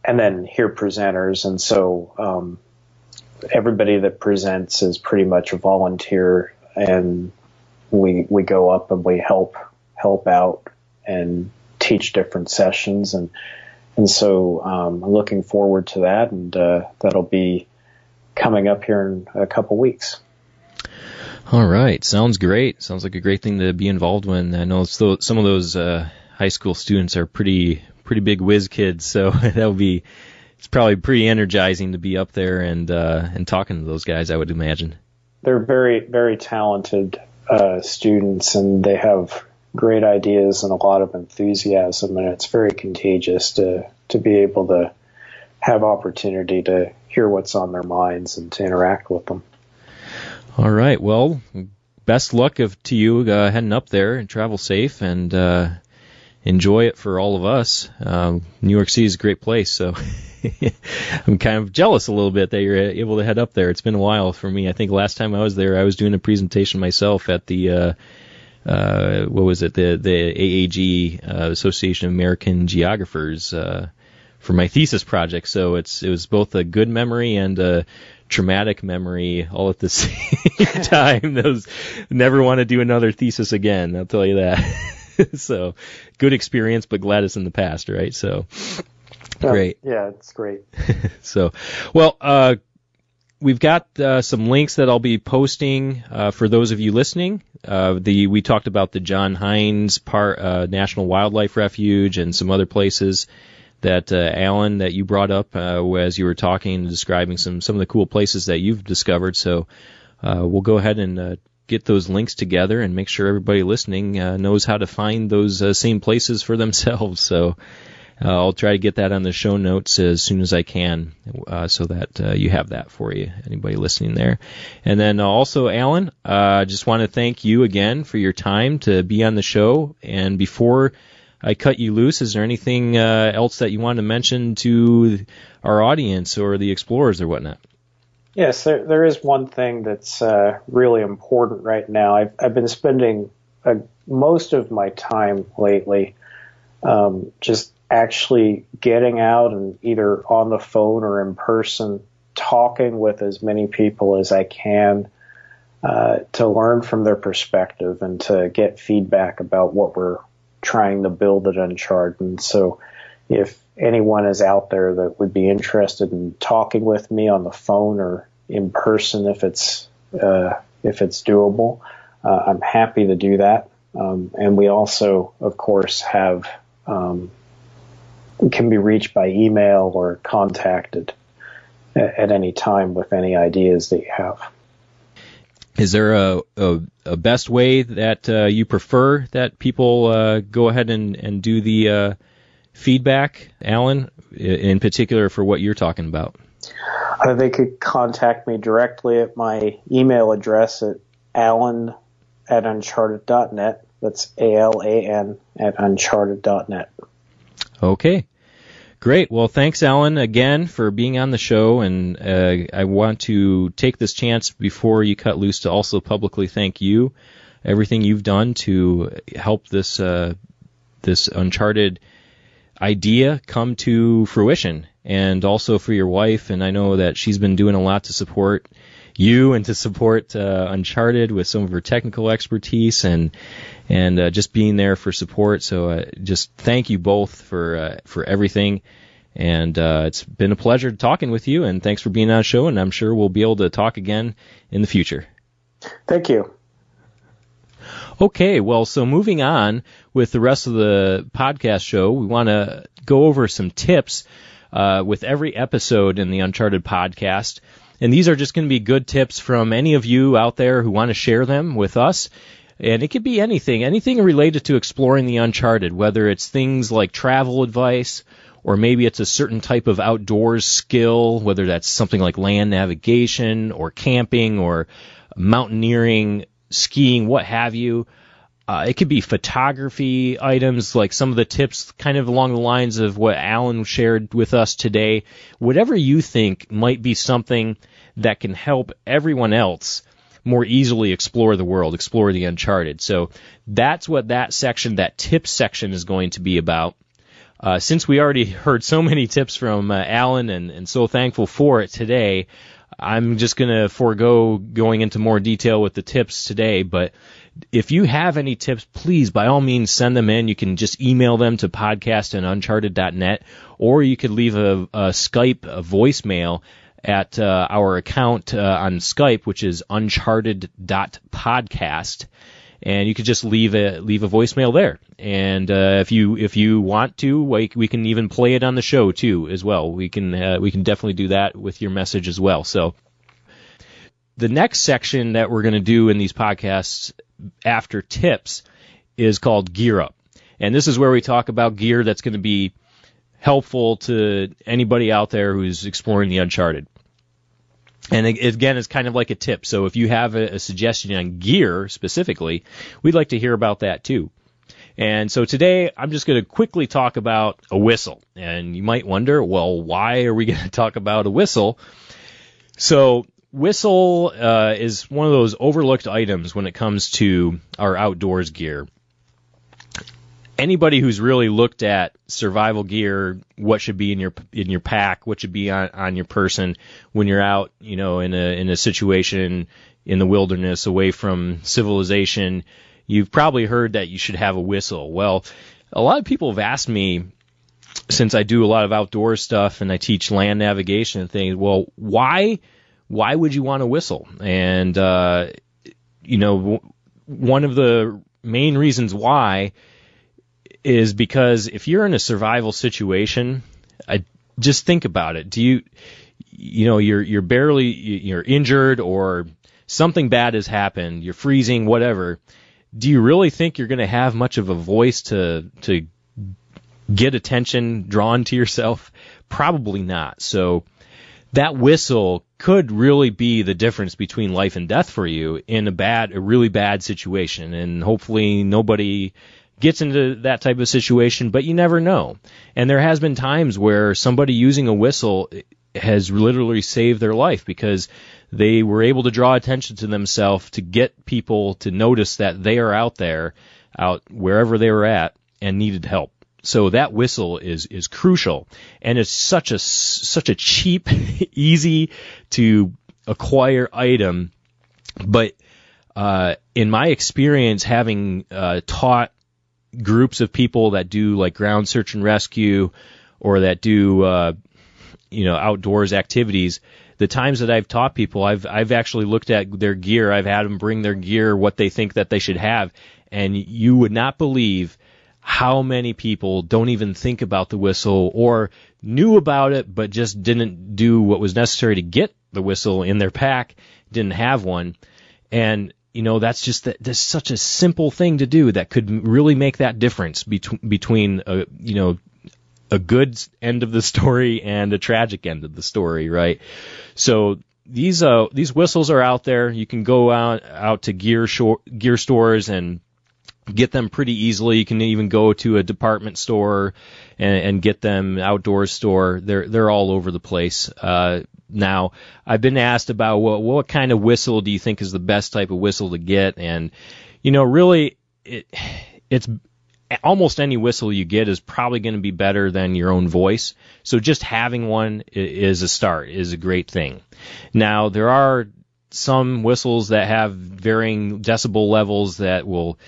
and then hear presenters. And so um, everybody that presents is pretty much a volunteer, and we we go up and we help help out and teach different sessions and and so um, I'm looking forward to that, and uh, that'll be coming up here in a couple weeks. All right, sounds great. Sounds like a great thing to be involved in. I know some of those uh, high school students are pretty pretty big whiz kids, so that'll be it's probably pretty energizing to be up there and uh, and talking to those guys. I would imagine. they're very very talented uh, students, and they have great ideas and a lot of enthusiasm, and it's very contagious to to be able to have opportunity to hear what's on their minds and to interact with them. All right. Well, best luck of to you uh, heading up there and travel safe and uh, enjoy it for all of us. Um, New York City is a great place, so I'm kind of jealous a little bit that you're able to head up there. It's been a while for me. I think last time I was there, I was doing a presentation myself at the uh, uh, what was it the the AAG uh, Association of American Geographers uh, for my thesis project. So it's it was both a good memory and a traumatic memory all at the same time. Those never want to do another thesis again. I'll tell you that. so good experience, but glad it's in the past, right? So great. Yeah, it's great. so, well, uh, we've got uh, some links that I'll be posting uh, for those of you listening. Uh, the we talked about the John Heinz Park uh, National Wildlife Refuge and some other places that uh, Alan that you brought up uh, as you were talking and describing some some of the cool places that you've discovered. So we'll go ahead and get those links together and make sure everybody listening knows how to find those same places for themselves. So. Uh, I'll try to get that on the show notes as soon as I can, uh, so that uh, you have that for you. Anybody listening there, and then also Alan, I just want to thank you again for your time to be on the show. And before I cut you loose, is there anything else that you want to mention to our audience or the explorers or whatnot? Yes, there, there is one thing that's uh, really important right now. I've, I've been spending uh, most of my time lately um, just actually getting out and either on the phone or in person talking with as many people as I can uh, to learn from their perspective and to get feedback about what we're trying to build at Uncharted. And so if anyone is out there that would be interested in talking with me on the phone or in person if it's uh, if it's doable, uh, I'm happy to do that. Um, and we also, of course, have um, can be reached by email or contacted at any time with any ideas that you have. Is there a, a, a best way that uh, you prefer that people uh, go ahead and, and do the uh, feedback, Alan, in particular for what you're talking about? Uh, they could contact me directly at my email address at alan at uncharted.net. That's A L A N at uncharted.net. Okay. Great. Well, thanks, Alan, again for being on the show. And uh, I want to take this chance before you cut loose to also publicly thank you, everything you've done to help this uh, this Uncharted idea come to fruition, and also for your wife. And I know that she's been doing a lot to support you and to support uh, Uncharted with some of her technical expertise and and uh, just being there for support. So uh, just thank you both for uh, for everything. And uh, it's been a pleasure talking with you, and thanks for being on the show. And I'm sure we'll be able to talk again in the future. Thank you. Okay, well, so moving on with the rest of the podcast show, we want to go over some tips uh, with every episode in the Uncharted podcast. And these are just going to be good tips from any of you out there who want to share them with us. And it could be anything, anything related to exploring the uncharted, whether it's things like travel advice, or maybe it's a certain type of outdoors skill, whether that's something like land navigation, or camping, or mountaineering, skiing, what have you. Uh, it could be photography items, like some of the tips, kind of along the lines of what Alan shared with us today. Whatever you think might be something that can help everyone else more easily explore the world, explore the uncharted. So that's what that section, that tips section, is going to be about. Uh, since we already heard so many tips from uh, Alan and, and so thankful for it today, I'm just going to forego going into more detail with the tips today, but if you have any tips, please, by all means, send them in. You can just email them to podcast uncharted.net, or you could leave a, a Skype a voicemail at uh, our account uh, on Skype, which is uncharted.podcast. And you could just leave a leave a voicemail there, and uh, if you if you want to, we, we can even play it on the show too as well. We can uh, we can definitely do that with your message as well. So the next section that we're going to do in these podcasts after tips is called Gear Up. And this is where we talk about gear that's going to be helpful to anybody out there who's exploring the uncharted. And again, it's kind of like a tip. So if you have a, suggestion on gear specifically, we'd like to hear about that too. And so today I'm just going to quickly talk about a whistle. And you might wonder, well, why are we going to talk about a whistle? So whistle uh, is one of those overlooked items when it comes to our outdoors gear anybody who's really looked at survival gear, what should be in your in your pack, what should be on, on your person when you're out, you know, in a in a situation in the wilderness away from civilization, you've probably heard that you should have a whistle. Well, a lot of people have asked me since I do a lot of outdoor stuff and I teach land navigation and things, well, why why would you want to whistle? And uh, you know, one of the main reasons why is because if you're in a survival situation, I just think about it. Do you, you know, you're you're barely you're injured or something bad has happened, you're freezing, whatever. Do you really think you're going to have much of a voice to to get attention drawn to yourself? Probably not. So that whistle could really be the difference between life and death for you in a bad, a really bad situation. And hopefully nobody gets into that type of situation, but you never know. And there has been times where somebody using a whistle has literally saved their life because they were able to draw attention to themselves to get people to notice that they are out there, out wherever they were at, and needed help. So that whistle is is crucial, and it's such a such a cheap, easy to acquire item. But uh, in my experience, having uh, taught groups of people that do like ground search and rescue or that do uh, you know outdoors activities the times that I've taught people I've I've actually looked at their gear. I've had them bring their gear what they think that they should have. And you would not believe how many people don't even think about the whistle or knew about it but just didn't do what was necessary to get the whistle in their pack didn't have one and you know that's just that that's such a simple thing to do that could really make that difference between between a you know a good end of the story and a tragic end of the story, right? So these uh these whistles are out there. You can go out out to gear shore, gear stores and get them pretty easily. You can even go to a department store and, and get them outdoor store. They're they're all over the place. Uh, now, I've been asked about what what kind of whistle do you think is the best type of whistle to get, and you know, really, it it's almost any whistle you get is probably going to be better than your own voice. So just having one is a start, is a great thing. Now, there are some whistles that have varying decibel levels that will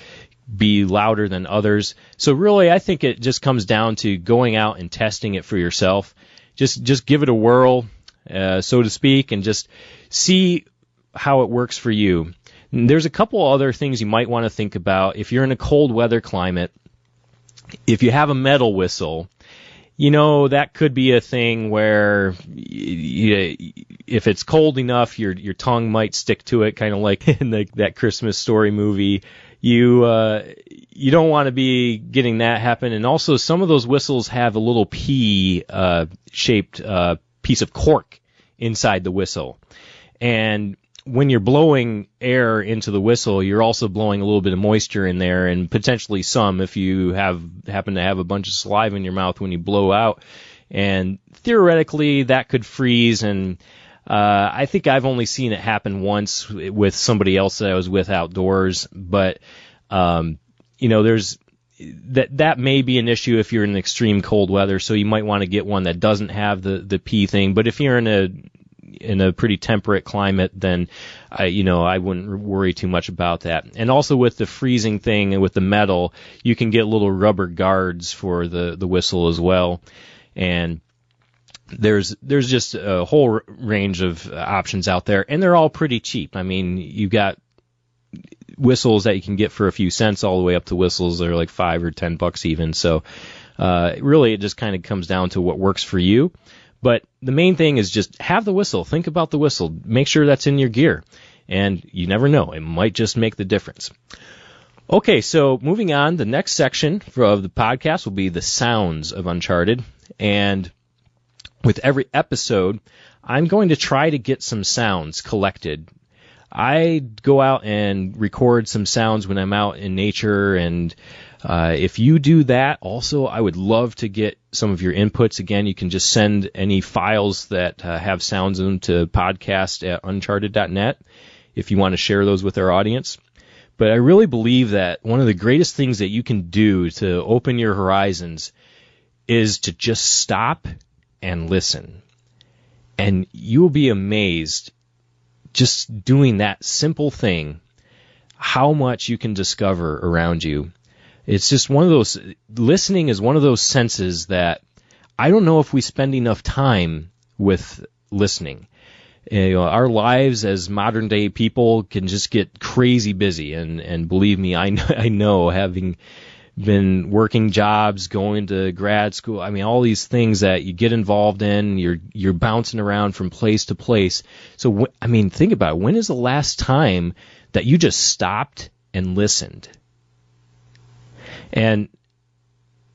be louder than others. So really, I think it just comes down to going out and testing it for yourself. Just just give it a whirl, uh, so to speak, and just see how it works for you. there's a couple other things you might want to think about if you're in a cold weather climate. If you have a metal whistle, you know that could be a thing where you, if it's cold enough, your your tongue might stick to it, kind of like in the, that Christmas story movie. You uh, you don't want to be getting that happen, and also some of those whistles have a little pea uh, shaped uh, piece of cork inside the whistle. And when you're blowing air into the whistle, you're also blowing a little bit of moisture in there and potentially some if you have happen to have a bunch of saliva in your mouth when you blow out. And theoretically that could freeze and uh, I think I've only seen it happen once with somebody else that I was with outdoors, but um, you know, there's that that may be an issue if you're in extreme cold weather. So you might want to get one that doesn't have the the P thing. But if you're in a in a pretty temperate climate, then I, you know, I wouldn't worry too much about that. And also with the freezing thing and with the metal, you can get little rubber guards for the the whistle as well. And there's there's just a whole range of options out there, and they're all pretty cheap. I mean, you've got whistles that you can get for a few cents all the way up to whistles that are like five or ten bucks even. So uh, really, it just kind of comes down to what works for you. But the main thing is just have the whistle. Think about the whistle. Make sure that's in your gear. And you never know. It might just make the difference. Okay, so moving on, the next section of the podcast will be the sounds of Uncharted. And with every episode, I'm going to try to get some sounds collected. I go out and record some sounds when I'm out in nature and uh, if you do that, also, I would love to get some of your inputs. Again, you can just send any files that uh, have sounds in them to podcast at uncharted.net if you want to share those with our audience. But I really believe that one of the greatest things that you can do to open your horizons is to just stop and listen. And you will be amazed just doing that simple thing how much you can discover around you it's just one of those, listening is one of those senses that I don't know if we spend enough time with listening. You know, our lives as modern day people can just get crazy busy, and and believe me, I know, I know having been working jobs, going to grad school. I mean, all these things that you get involved in, you're you're bouncing around from place to place. So, I mean, think about it. when is the last time that you just stopped and listened? And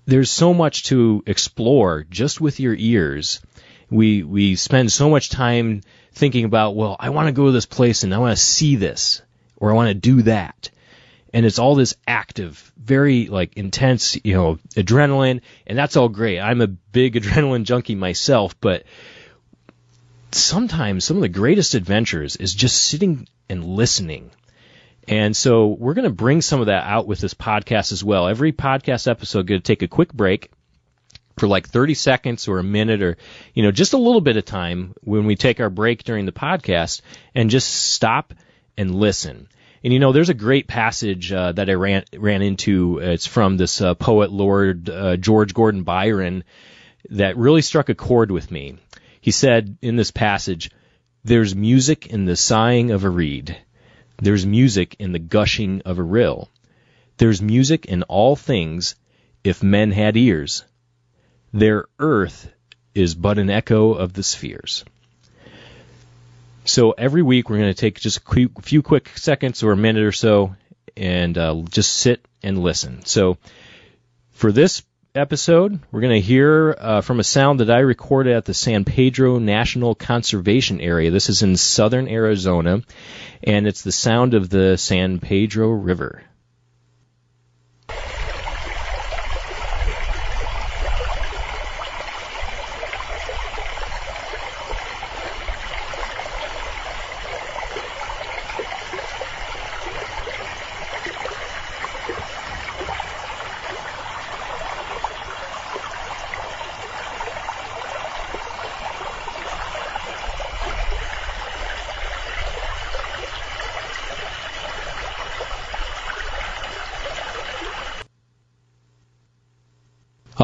there's so much to explore just with your ears. We we spend so much time thinking about, well, I want to go to this place and I want to see this or I want to do that. And it's all this active, very like intense, you know, adrenaline, and that's all great. I'm a big adrenaline junkie myself, but sometimes some of the greatest adventures is just sitting and listening and so we're going to bring some of that out with this podcast as well. Every podcast episode going to take a quick break for like 30 seconds or a minute or you know just a little bit of time when we take our break during the podcast and just stop and listen. And you know, there's a great passage uh, that I ran ran into. It's from this uh, poet Lord uh, George Gordon Byron that really struck a chord with me. He said in this passage, "There's music in the sighing of a reed." There's music in the gushing of a rill. There's music in all things if men had ears. Their earth is but an echo of the spheres. So every week we're going to take just a few quick seconds or a minute or so and uh, just sit and listen. So for this episode, we're going to hear uh, from a sound that I recorded at the San Pedro National Conservation Area. This is in southern Arizona, and it's the sound of the San Pedro River.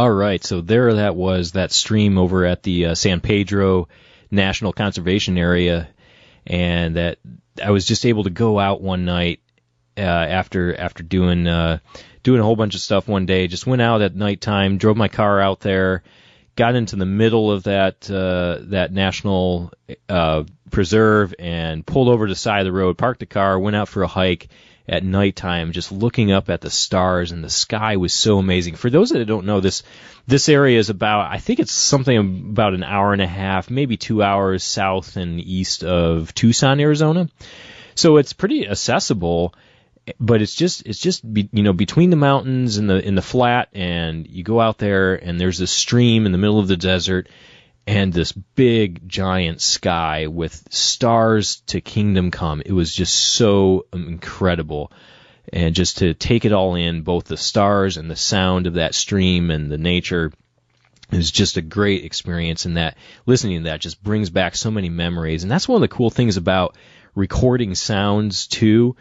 All right, so there that was that stream over at the uh, San Pedro National Conservation Area, and that I was just able to go out one night uh, after after doing uh, doing a whole bunch of stuff one day. Just went out at nighttime, drove my car out there, got into the middle of that uh, that national uh, preserve, and pulled over to the side of the road, parked the car, went out for a hike at nighttime, just looking up at the stars and the sky was so amazing. For those that don't know this, this area is about, I think it's something about an hour and a half, maybe two hours south and east of Tucson, Arizona. So it's pretty accessible, but it's just, it's just, be, you know, between the mountains and the, in the flat and you go out there and there's this stream in the middle of the desert and this big giant sky with stars to kingdom come. It was just so incredible. And just to take it all in, both the stars and the sound of that stream and the nature, it was just a great experience. And that listening to that just brings back so many memories. And that's one of the cool things about recording sounds too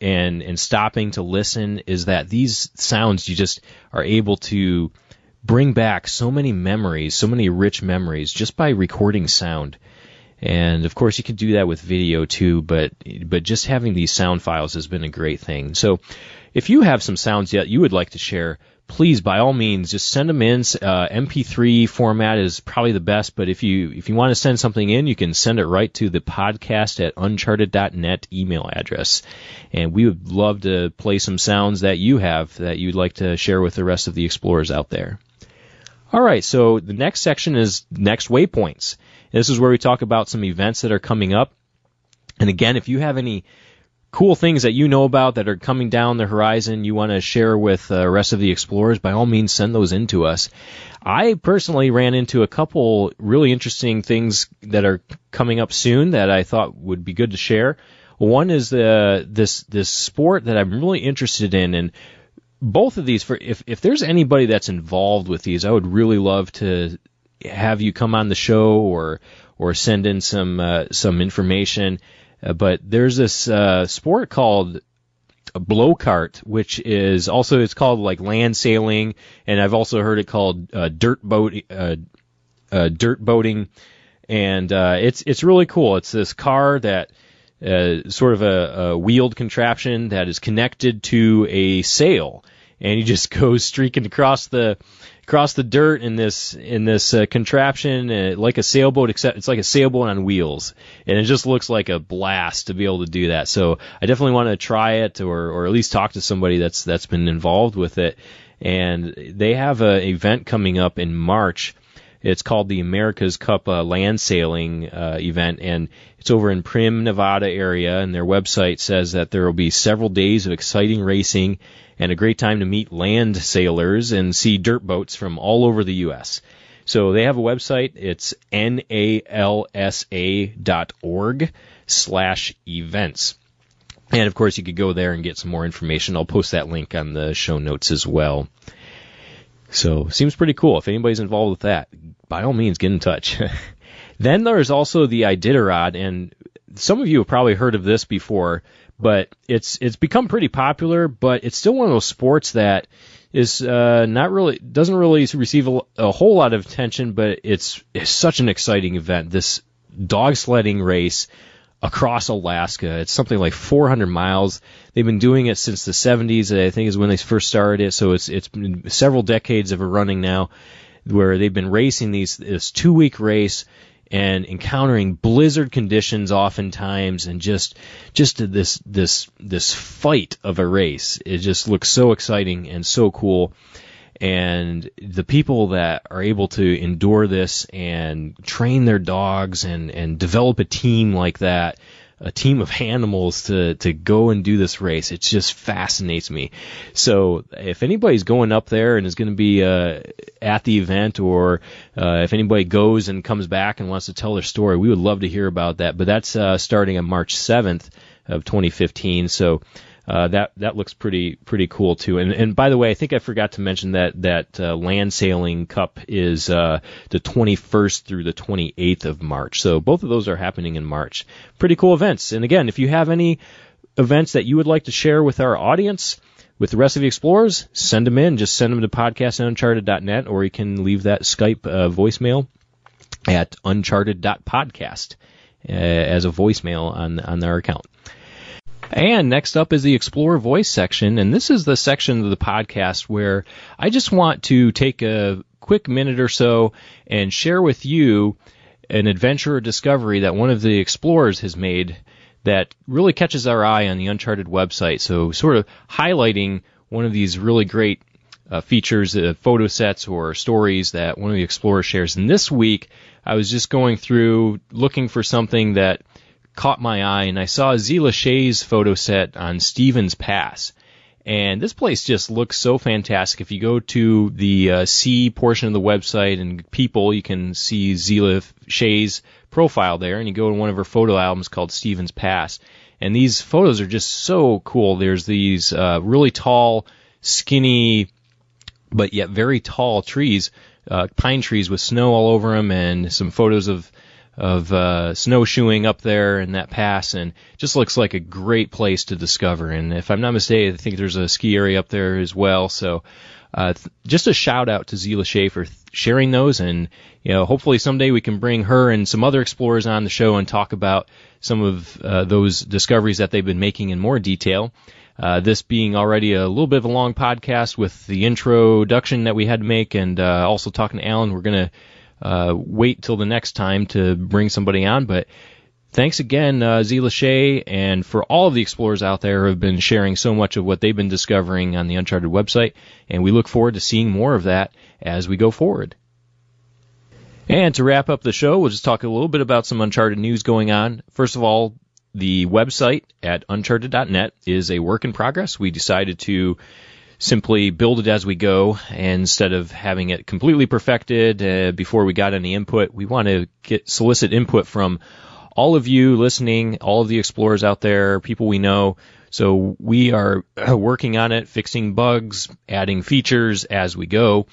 and and stopping to listen is that these sounds you just are able to bring back so many memories, so many rich memories just by recording sound. And of course, you can do that with video too, but but just having these sound files has been a great thing. So, if you have some sounds yet you would like to share, please by all means just send them in. Uh, MP3 format is probably the best, but if you if you want to send something in, you can send it right to the podcast at uncharted.net email address, and we would love to play some sounds that you have that you'd like to share with the rest of the explorers out there. All right, so the next section is next waypoints. This is where we talk about some events that are coming up. And again, if you have any cool things that you know about that are coming down the horizon you want to share with the rest of the explorers, by all means send those in to us. I personally ran into a couple really interesting things that are coming up soon that I thought would be good to share. One is the this this sport that I'm really interested in and both of these for if if there's anybody that's involved with these, I would really love to have you come on the show or or send in some uh, some information. Uh, but there's this uh, sport called a blokart, which is also it's called like land sailing, and I've also heard it called uh, dirt boat uh, uh, dirt boating, and it's it's really cool. It's this car that uh, sort of a, a wheeled contraption that is connected to a sail, and you just go streaking across the across the dirt in this in this uh, contraption, uh, like a sailboat, except it's like a sailboat on wheels, and it just looks like a blast to be able to do that. So I definitely want to try it, or or at least talk to somebody that's that's been involved with it. And they have an event coming up in March. It's called the America's Cup uh, Land Sailing uh, event, and it's over in Primm, Nevada area. And their website says that there will be several days of exciting racing and a great time to meet land sailors and see dirt boats from all over the U.S. So they have a website. It's nalsa.org slash events. And of course, you could go there and get some more information. I'll post that link on the show notes as well. So, seems pretty cool. If anybody's involved with that, by all means, get in touch. then there's also the Iditarod, and some of you have probably heard of this before but it's it's become pretty popular. But it's still one of those sports that is uh, not really doesn't really receive a, a, whole lot of attention, but it's it's such an exciting event. This dog sledding race across Alaska. It's something like 400 miles. They've been doing it since the 70s. I think is when they first started it. So it's it's been several decades of a running now, where they've been racing these this two week race and encountering blizzard conditions oftentimes and just just this this this fight of a race it just looks so exciting and so cool and the people that are able to endure this and train their dogs and and develop a team like that a team of animals to to go and do this race. It just fascinates me. So if anybody's going up there and is going to be uh, at the event, or uh, if anybody goes and comes back and wants to tell their story, we would love to hear about that. But that's uh, starting on March 7th of 2015. So uh, that that looks pretty pretty cool too. And and by the way, I think I forgot to mention that that uh, land sailing cup is uh, the 21st through the 28th of March. So both of those are happening in March. Pretty cool events. And again, if you have any events that you would like to share with our audience, with the rest of the explorers, send them in. Just send them to podcastuncharted.net, or you can leave that Skype uh, voicemail at uncharted.podcast uh, as a voicemail on on our account. And next up is the Explore Voice section, and this is the section of the podcast where I just want to take a quick minute or so and share with you an adventure or discovery that one of the explorers has made that really catches our eye on the Uncharted website. So, sort of highlighting one of these really great uh, features, uh, photo sets, or stories that one of the explorers shares. And this week, I was just going through looking for something that caught my eye, and I saw Zila Shay's photo set on Stevens Pass. And this place just looks so fantastic. If you go to the uh, C portion of the website and people, you can see Zila Shay's profile there, and you go to one of her photo albums called Stevens Pass. And these photos are just so cool. There's these uh, really tall, skinny, but yet very tall trees, uh, pine trees with snow all over them, and some photos of of uh, snowshoeing up there in that pass, and just looks like a great place to discover. And if I'm not mistaken, I think there's a ski area up there as well. So uh, th- just a shout out to Zila Schaefer th- sharing those, and you know, hopefully someday we can bring her and some other explorers on the show and talk about some of uh, those discoveries that they've been making in more detail. Uh, this being already a little bit of a long podcast with the introduction that we had to make, and uh, also talking to Alan, we're gonna uh, wait till the next time to bring somebody on, but thanks again, uh, Z. Lachey, and for all of the explorers out there who have been sharing so much of what they've been discovering on the Uncharted website, and we look forward to seeing more of that as we go forward. And to wrap up the show, we'll just talk a little bit about some Uncharted news going on. First of all, the website at uncharted.net is a work in progress. We decided to simply build it as we go instead of having it completely perfected uh, before we got any input. We want to get solicit input from all of you listening, all of the explorers out there, people we know. So we are working on it, fixing bugs, adding features as we go.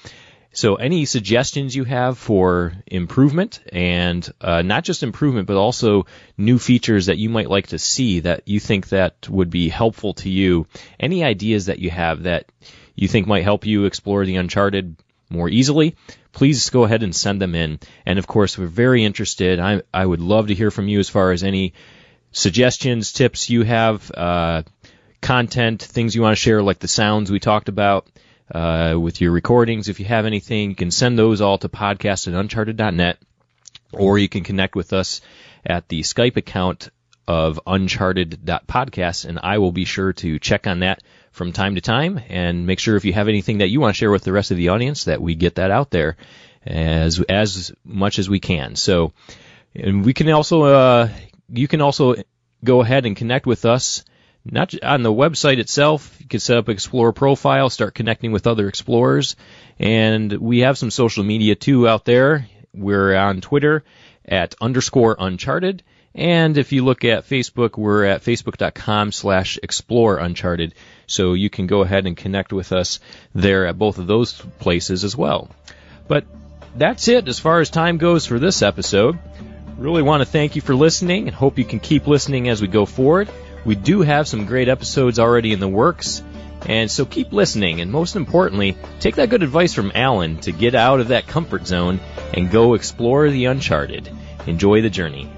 So any suggestions you have for improvement and uh, not just improvement, but also new features that you might like to see that you think that would be helpful to you. Any ideas that you have that you think might help you explore the Uncharted more easily, please go ahead and send them in. And of course, we're very interested. I, I would love to hear from you as far as any suggestions, tips you have, uh, content, things you want to share, like the sounds we talked about. Uh, with your recordings, if you have anything, you can send those all to podcast at uncharted.net, or you can connect with us at the Skype account of uncharted.podcast, and I will be sure to check on that from time to time and make sure if you have anything that you want to share with the rest of the audience that we get that out there as as much as we can. So, and we can also uh, you can also go ahead and connect with us. Not on the website itself, you can set up an Explorer profile, start connecting with other explorers, and we have some social media too out there. We're on Twitter at underscore Uncharted, and if you look at Facebook, we're at facebook.com slash explore uncharted. So you can go ahead and connect with us there at both of those places as well. But that's it as far as time goes for this episode. Really want to thank you for listening and hope you can keep listening as we go forward. We do have some great episodes already in the works. And so keep listening, and most importantly, take that good advice from Alan to get out of that comfort zone and go explore the uncharted. Enjoy the journey.